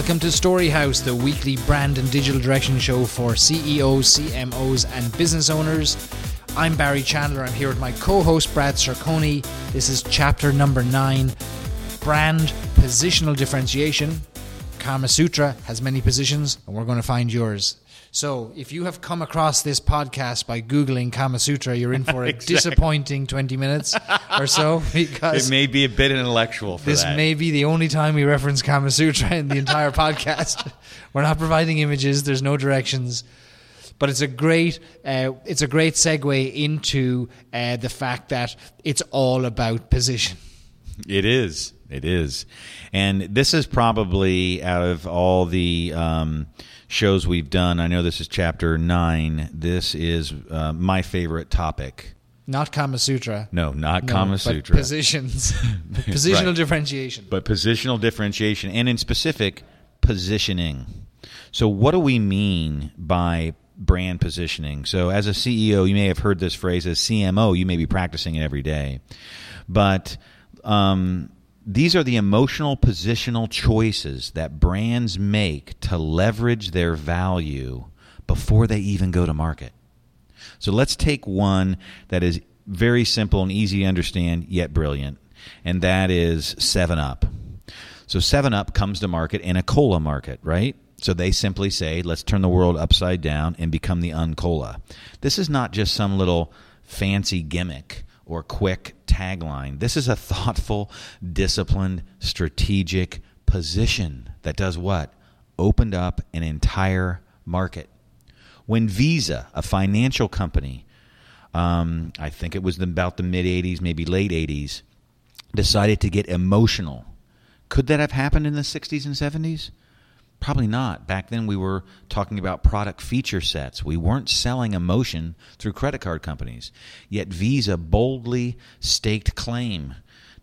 Welcome to Storyhouse, the weekly brand and digital direction show for CEOs, CMOs, and business owners. I'm Barry Chandler. I'm here with my co host, Brad Cerconi. This is chapter number nine brand positional differentiation. Kama Sutra has many positions, and we're going to find yours. So, if you have come across this podcast by Googling Kama Sutra, you're in for a Exactly. disappointing 20 minutes or so because It may be a bit intellectual for this that. may be the only time we reference Kama Sutra in the entire podcast. We're not providing images. There's no directions, but it's a great uh, it's a great segue into uh, the fact that it's all about position. It is. It is. And this is probably out of all the um, shows we've done, I know this is chapter nine. This is uh, my favorite topic. Not Kama Sutra. No, not No, Kama but Sutra. Positions. Positional Right. differentiation. but positional differentiation and in specific positioning so what do we mean by brand positioning so as a ceo you may have heard this phrase as cmo you may be practicing it every day but um, these are the emotional positional choices that brands make to leverage their value before they even go to market so let's take one that is very simple and easy to understand, yet brilliant, and that is 7 Up. So 7 Up comes to market in a cola market, right? So they simply say, let's turn the world upside down and become the uncola. This is not just some little fancy gimmick or quick tagline. This is a thoughtful, disciplined, strategic position that does what? Opened up an entire market. When Visa, a financial company, um, I think it was about the mid 80s, maybe late 80s, decided to get emotional. Could that have happened in the 60s and 70s? Probably not. Back then, we were talking about product feature sets. We weren't selling emotion through credit card companies. Yet Visa boldly staked claim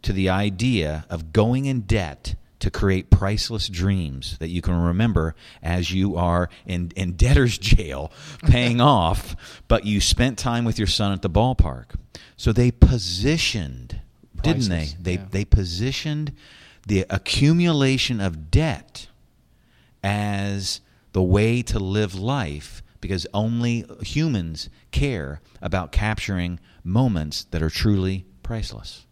to the idea of going in debt to create priceless dreams that you can remember as you are in, in debtor's jail paying off, but you spent time with your son at the ballpark. So they positioned, didn't they? They, yeah. they positioned the accumulation of debt as the way to live life because only humans care about capturing moments that are truly priceless.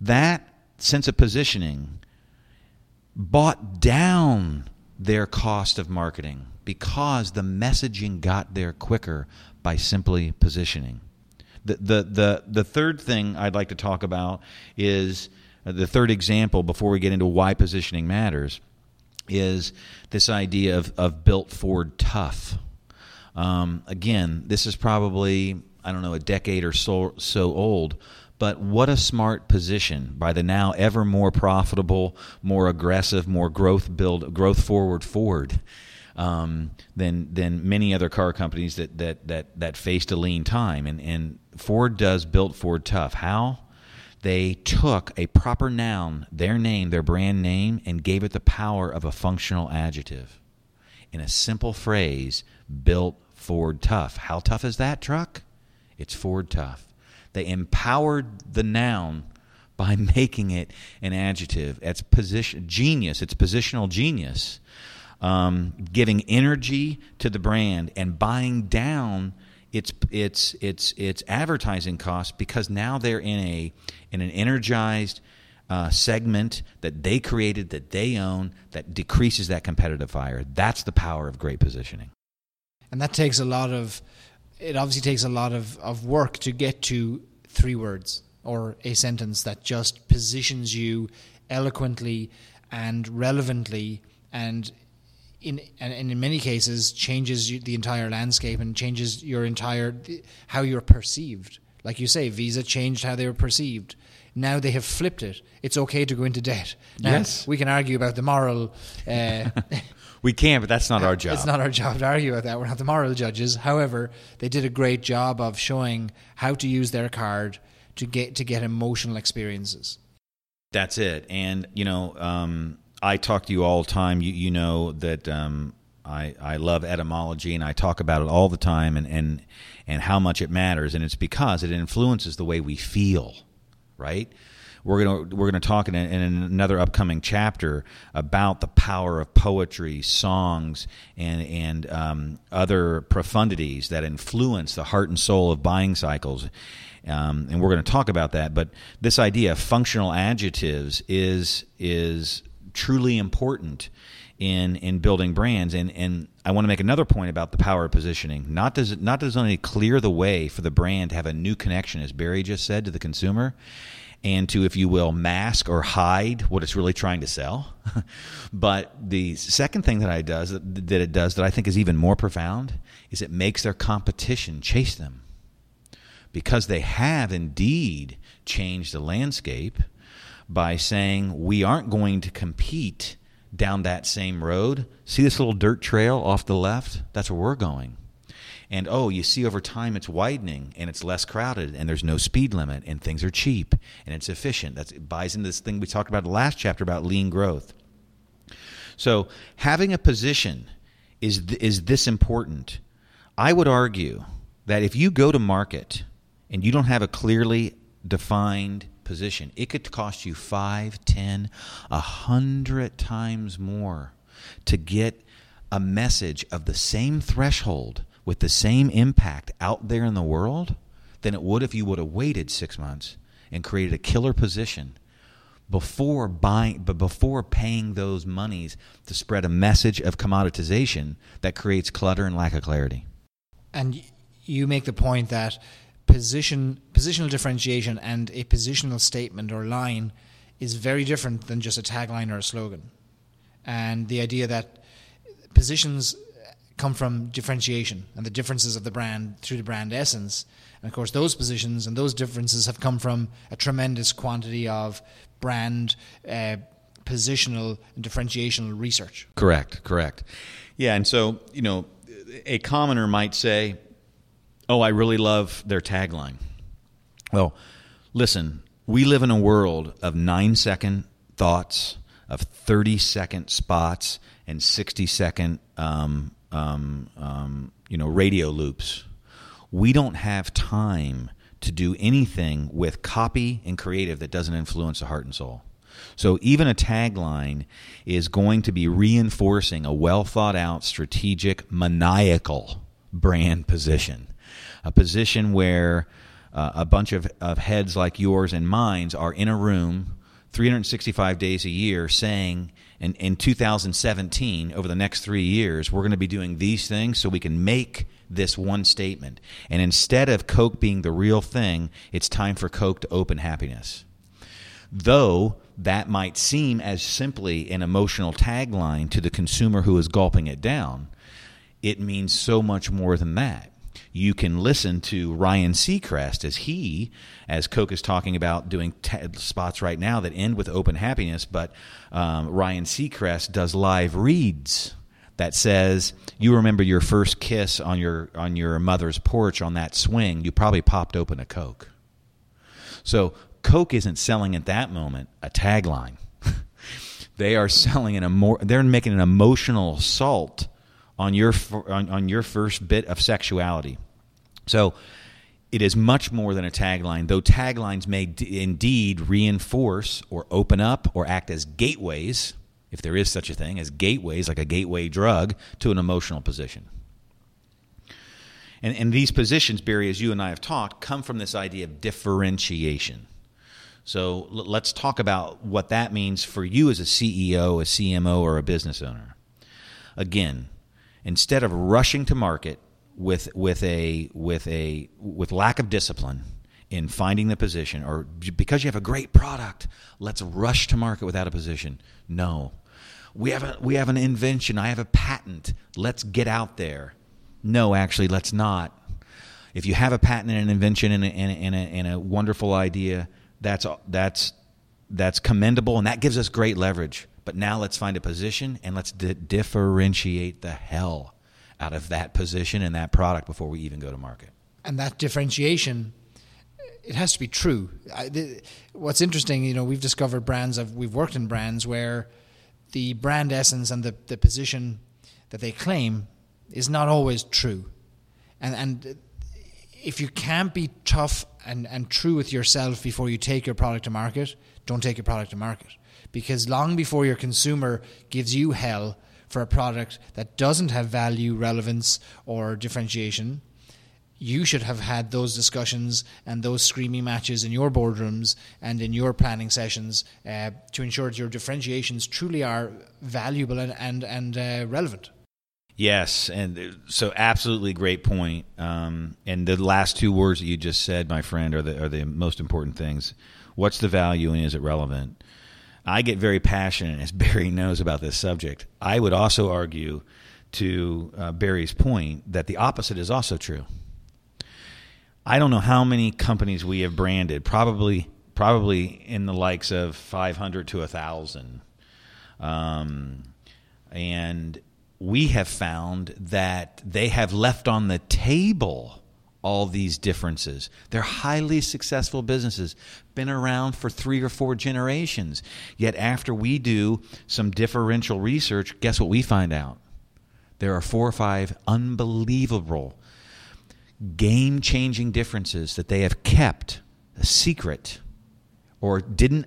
That sense of positioning bought down their cost of marketing because the messaging got there quicker by simply positioning. The, the, the, the third thing I'd like to talk about is the third example before we get into why positioning matters is this idea of, of built Ford tough. Um, again, this is probably, I don't know, a decade or so, so old, but what a smart position by the now ever more profitable, more aggressive, more growth build, growth forward Ford um, than than many other car companies that that that that faced a lean time. And and Ford does built Ford tough. How? They took a proper noun, their name, their brand name, and gave it the power of a functional adjective. In a simple phrase, built Ford tough. How tough is that truck? It's Ford tough. They empowered the noun by making it an adjective. It's position genius. It's positional genius, um, giving energy to the brand and buying down its its its its advertising costs because now they're in a in an energized uh, segment that they created that they own that decreases that competitive fire. That's the power of great positioning. And that takes a lot of, it obviously takes a lot of, of work to get to three words or a sentence that just positions you eloquently and relevantly and in and in many cases changes the entire landscape and changes your entire how you're perceived. Like you say, Visa changed how they were perceived. Now they have flipped it. It's okay to go into debt. Now, Yes. we can argue about the moral. Uh, We can, but that's not our job. it's not our job to argue about that. We're not the moral judges. However, they did a great job of showing how to use their card to get to get emotional experiences. That's it. And you know, um, I talk to you all the time. You, you know that um, I I love etymology, and I talk about it all the time, and and and how much it matters. And it's because it influences the way we feel, right? we're going to we're going to talk in, a, in another upcoming chapter about the power of poetry, songs, and and um, other profundities that influence the heart and soul of buying cycles. Um, and we're going to talk about that. But this idea of functional adjectives is is truly important in in building brands. And and I want to make another point about the power of positioning. Not does it not does only clear the way for the brand to have a new connection, as Barry just said, to the consumer, and to, if you will, mask or hide what it's really trying to sell. but the second thing that it does that it does that I think is even more profound is it makes their competition chase them because they have indeed changed the landscape by saying we aren't going to compete down that same road. See this little dirt trail off the left? That's where we're going. And oh, you see over time it's widening and it's less crowded and there's no speed limit and things are cheap and it's efficient. That's, it buys into this thing we talked about in the last chapter about lean growth. So having a position is, is this important. I would argue that if you go to market and you don't have a clearly defined position, it could cost you five, ten, a hundred times more to get a message of the same threshold with the same impact out there in the world than it would if you would have waited six months and created a killer position before buying but before paying those monies to spread a message of commoditization that creates clutter and lack of clarity. And you make the point that position positional differentiation and a positional statement or line is very different than just a tagline or a slogan. And the idea that positions come from differentiation and the differences of the brand through the brand essence. And of course, those positions and those differences have come from a tremendous quantity of brand uh, positional and differentiational research. Correct, correct. Yeah, and so, you know, a commoner might say, Oh, I really love their tagline. Well, listen, we live in a world of nine second thoughts, of 30 second spots, and 60 second um, um, um, you know radio loops. We don't have time to do anything with copy and creative that doesn't influence the heart and soul. So even a tagline is going to be reinforcing a well thought out, strategic, maniacal brand position a position where uh, a bunch of, of heads like yours and mine are in a room 365 days a year saying in, in 2017 over the next three years we're going to be doing these things so we can make this one statement. And instead of coke being the real thing it's time for coke to open happiness. Though that might seem as simply an emotional tagline to the consumer who is gulping it down it means so much more than that you can listen to Ryan Seacrest as he, as Coke is talking about doing t- spots right now that end with open happiness, but um, Ryan Seacrest does live reads that says you remember your first kiss on your on your mother's porch on that swing, you probably popped open a Coke. So Coke isn't selling at that moment a tagline. they are selling an more they're making an emotional assault on your on, on your first bit of sexuality. So it is much more than a tagline, though taglines may d- indeed reinforce or open up or act as gateways, if there is such a thing, as gateways, like a gateway drug, to an emotional position. And, and these positions, Barry, as you and I have talked, come from this idea of differentiation. So l- let's talk about what that means for you as a CEO, a CMO, or a business owner. Again, instead of rushing to market with with a with a with lack of discipline in finding the position or because you have a great product let's rush to market without a position. No. We have a we have an invention. I have a patent. Let's get out there. No actually let's not. If you have a patent and an invention and a, and a, and a, and a wonderful idea that's that's that's commendable and that gives us great leverage but now let's find a position and let's di- differentiate the hell out of that position and that product before we even go to market. And that differentiation, it has to be true. I, the, what's interesting, you know, we've discovered brands of we've worked in brands where the brand essence and the, the position that they claim is not always true, and and if you can't be tough and, and true with yourself before you take your product to market, don't take your product to market. Because long before your consumer gives you hell for a product that doesn't have value, relevance, or differentiation, you should have had those discussions and those screaming matches in your boardrooms and in your planning sessions uh, to ensure that your differentiations truly are valuable and and, and uh, relevant. Yes, and so absolutely great point. Um, and the last two words that you just said, my friend, are the are the most important things. What's the value and is it relevant? I get very passionate, as Barry knows about this subject. I would also argue, to uh, Barry's point, that the opposite is also true. I don't know how many companies we have branded, probably probably in the likes of 500 to 1,000. Um, and we have found that they have left on the table all these differences. They're highly successful businesses, been around for three or four generations. Yet, after we do some differential research, guess what we find out? There are four or five unbelievable game changing differences that they have kept a secret or didn't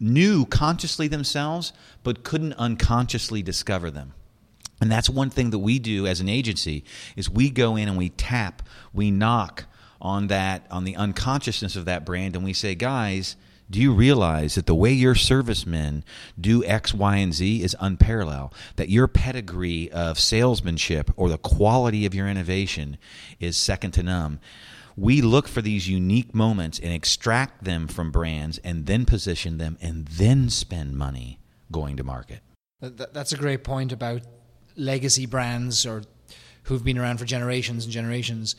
knew consciously themselves but couldn't unconsciously discover them and that's one thing that we do as an agency is we go in and we tap we knock on that on the unconsciousness of that brand and we say guys do you realize that the way your servicemen do X, Y, and Z is unparalleled? That your pedigree of salesmanship or the quality of your innovation is second to none. We look for these unique moments and extract them from brands and then position them and then spend money going to market. That's a great point about legacy brands or who've been around for generations and generations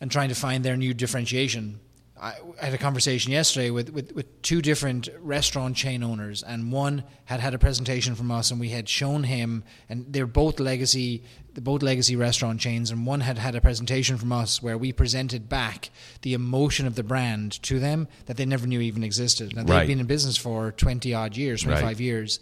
and trying to find their new differentiation. I had a conversation yesterday with, with, with, two different restaurant chain owners, and one had had a presentation from us, and we had shown him, and they're both legacy, both legacy restaurant chains, and one had had a presentation from us where we presented back the emotion of the brand to them that they never knew even existed. Now they've right. been in business for twenty odd years, twenty five right. years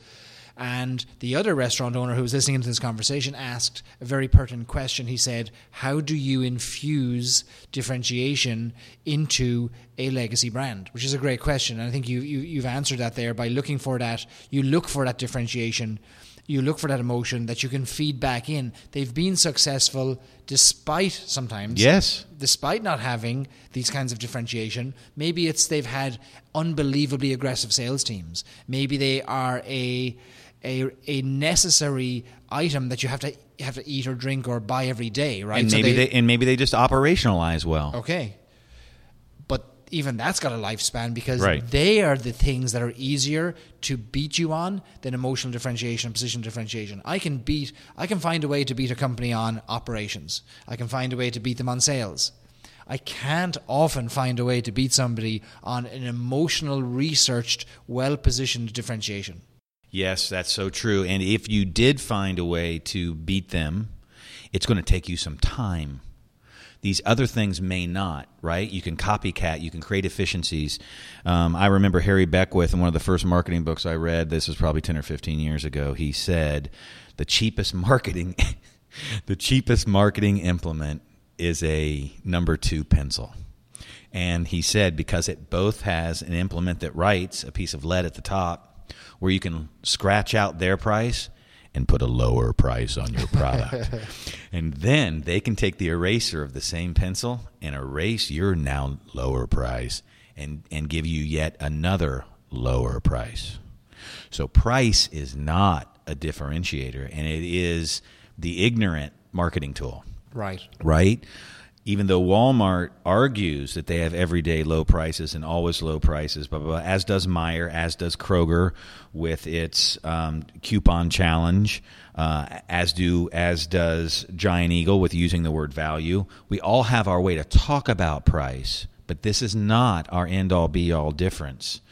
and the other restaurant owner who was listening to this conversation asked a very pertinent question. He said, How do you infuse differentiation into a legacy brand? Which is a great question. And I think you, you, you've answered that there by looking for that. You look for that differentiation you look for that emotion that you can feed back in. They've been successful despite sometimes, yes, despite not having these kinds of differentiation. Maybe it's they've had unbelievably aggressive sales teams. Maybe they are a a, a necessary item that you have to have to eat or drink or buy every day, right? And maybe they, they, and maybe they just operationalize well. Okay, but even that's got a lifespan because right. they are the things that are easier to beat you on than emotional differentiation and position differentiation. I can beat, I can find a way to beat a company on operations. I can find a way to beat them on sales. I can't often find a way to beat somebody on an emotional, researched, well positioned differentiation. Yes, that's so true. And if you did find a way to beat them, it's going to take you some time. These other things may not, right? You can copycat, you can create efficiencies. Um, I remember Harry Beckwith in one of the first marketing books I read, this was probably 10 or 15 years ago, he said, the cheapest marketing, the cheapest marketing implement is a number two pencil. And he said because it both has an implement that writes a piece of lead at the top where you can scratch out their price and put a lower price on your product. and then they can take the eraser of the same pencil and erase your now lower price and, and give you yet another lower price. So price is not a differentiator and it is the ignorant marketing tool. Right. Right? Even though Walmart argues that they have everyday low prices and always low prices, blah, blah, blah, as does Meijer, as does Kroger with its um, coupon challenge, uh, as do as does Giant Eagle with using the word value. We all have our way to talk about price, but this is not our end all be all difference,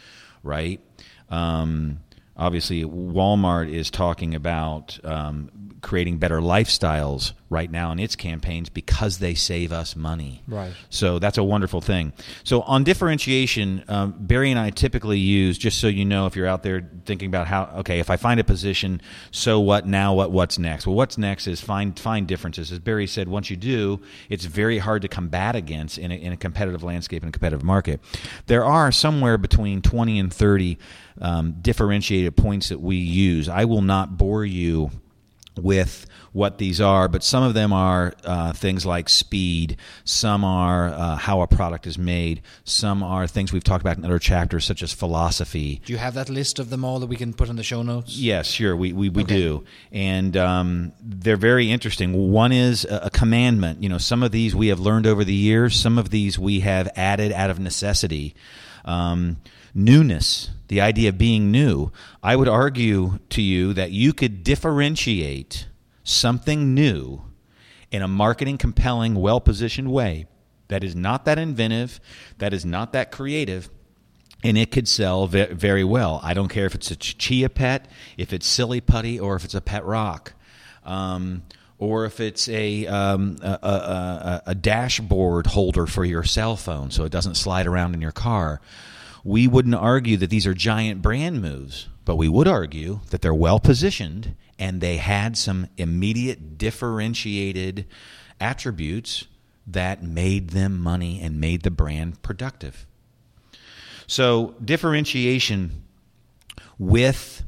right? Um, obviously, Walmart is talking about um, creating better lifestyles right now in its campaigns because they save us money. Right. So that's a wonderful thing. So on differentiation, um, Barry and I typically use just so you know if you're out there thinking about how okay if I find a position, so what now? What what's next? Well, what's next is find find differences. As Barry said, once you do, it's very hard to combat against in a, in a competitive landscape and a competitive market. There are somewhere between 20 and 30 um, differentiated points that we use. I will not bore you with what these are, but some of them are uh, things like speed, some are uh, how a product is made, some are things we've talked about in other chapters, such as philosophy. Do you have that list of them all that we can put in the show notes? Yes, sure, we, we, we Okay. do. And um, they're very interesting. One is a, a commandment. You know, some of these we have learned over the years, some of these we have added out of necessity. Um, newness, the idea of being new. I would argue to you that you could differentiate something new in a marketing compelling, well positioned way that is not that inventive, that is not that creative, and it could sell very well. I don't care if it's a chia pet, if it's silly putty, or if it's a pet rock. Um, or if it's a, um, a, a, a, a dashboard holder for your cell phone so it doesn't slide around in your car. We wouldn't argue that these are giant brand moves, but we would argue that they're well positioned and they had some immediate differentiated attributes that made them money and made the brand productive. So, differentiation with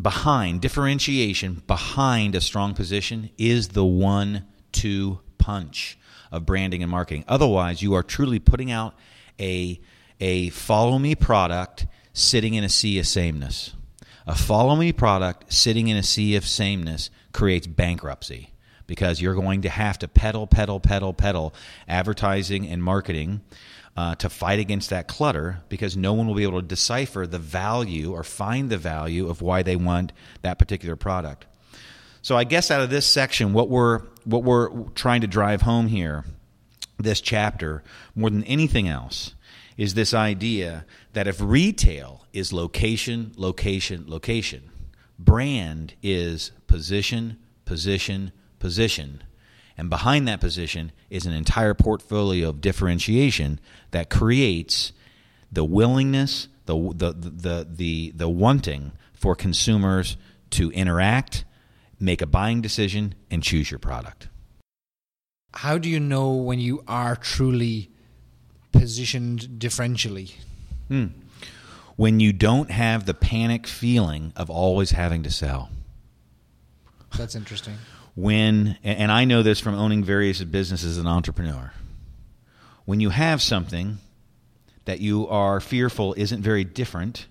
behind differentiation behind a strong position is the one two punch of branding and marketing. Otherwise, you are truly putting out a a follow me product sitting in a sea of sameness. A follow me product sitting in a sea of sameness creates bankruptcy because you're going to have to pedal, pedal, pedal, pedal advertising and marketing uh, to fight against that clutter because no one will be able to decipher the value or find the value of why they want that particular product. So I guess out of this section, what we're what we're trying to drive home here, this chapter, more than anything else, is this idea that if retail is location, location, location, brand is position, position, position. And behind that position is an entire portfolio of differentiation that creates the willingness, the, the, the, the, the wanting for consumers to interact, make a buying decision, and choose your product. How do you know when you are truly positioned differentially? Hmm. When you don't have the panic feeling of always having to sell. That's interesting. when and I know this from owning various businesses as an entrepreneur. When you have something that you are fearful isn't very different,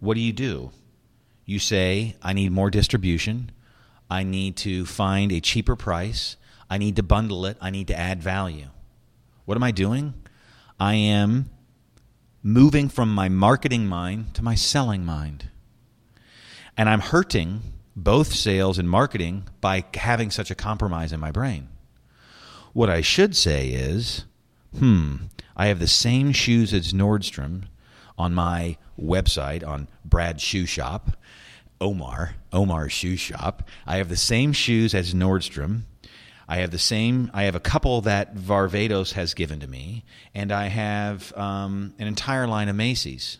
what do you do? You say, I need more distribution. I need to find a cheaper price. I need to bundle it. I need to add value. What am I doing? I am moving from my marketing mind to my selling mind. And I'm hurting both sales and marketing by having such a compromise in my brain. What I should say is, hmm, I have the same shoes as Nordstrom on my website on Brad's Shoe Shop, Omar, Omar's Shoe Shop. I have the same shoes as Nordstrom. I have the same. I have a couple that Varvatos has given to me, and I have um, an entire line of Macy's.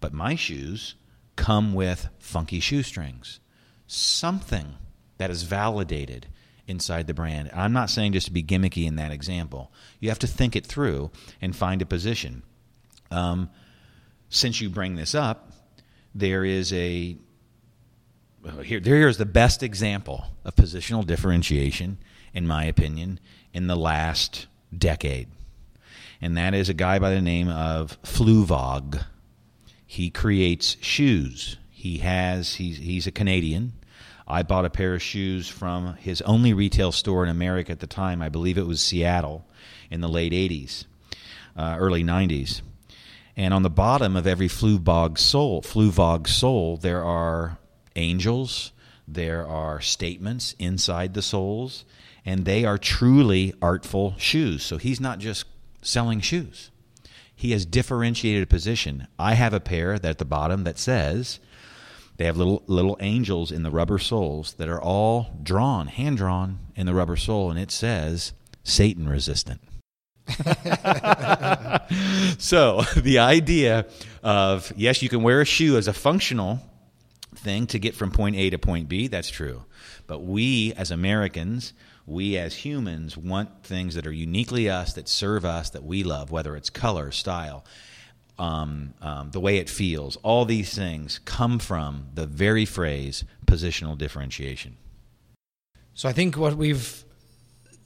But my shoes come with funky shoestrings, something that is validated inside the brand. I'm not saying just to be gimmicky in that example. You have to think it through and find a position. Um, since you bring this up, there is a here. There is the best example of positional differentiation, in my opinion, in the last decade, and that is a guy by the name of Fluevog. He creates shoes. He has he's he's a Canadian. I bought a pair of shoes from his only retail store in America at the time. I believe it was Seattle in the late 80s, uh, early 90s. And on the bottom of every Fluevog sole, Fluevog sole, there are angels, there are statements inside the soles, and they are truly artful shoes. So he's not just selling shoes. He has differentiated a position. I have a pair that at the bottom that says they have little little angels in the rubber soles that are all drawn, hand drawn in the rubber sole, and it says Satan resistant. so the idea of yes, you can wear a shoe as a functional thing to get from point A to point B, that's true. But we as Americans, we as humans want things that are uniquely us, that serve us, that we love, whether it's color, style, um, um, the way it feels. All these things come from the very phrase positional differentiation. So I think what we've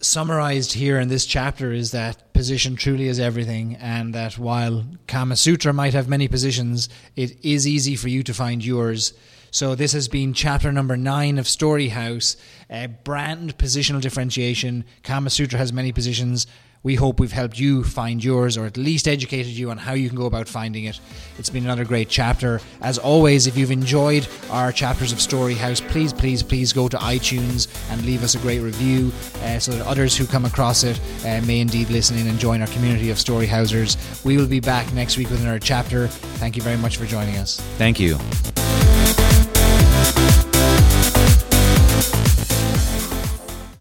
summarized here in this chapter is that position truly is everything, and that while Kama Sutra might have many positions, it is easy for you to find yours. So this has been chapter number nine of Story House, uh, brand positional differentiation. Kama Sutra has many positions. We hope we've helped you find yours or at least educated you on how you can go about finding it. It's been another great chapter. As always, if you've enjoyed our chapters of Story House, please, please, please go to iTunes and leave us a great review uh, so that others who come across it uh, may indeed listen in and join our community of Story Housers. We will be back next week with another chapter. Thank you very much for joining us. Thank you.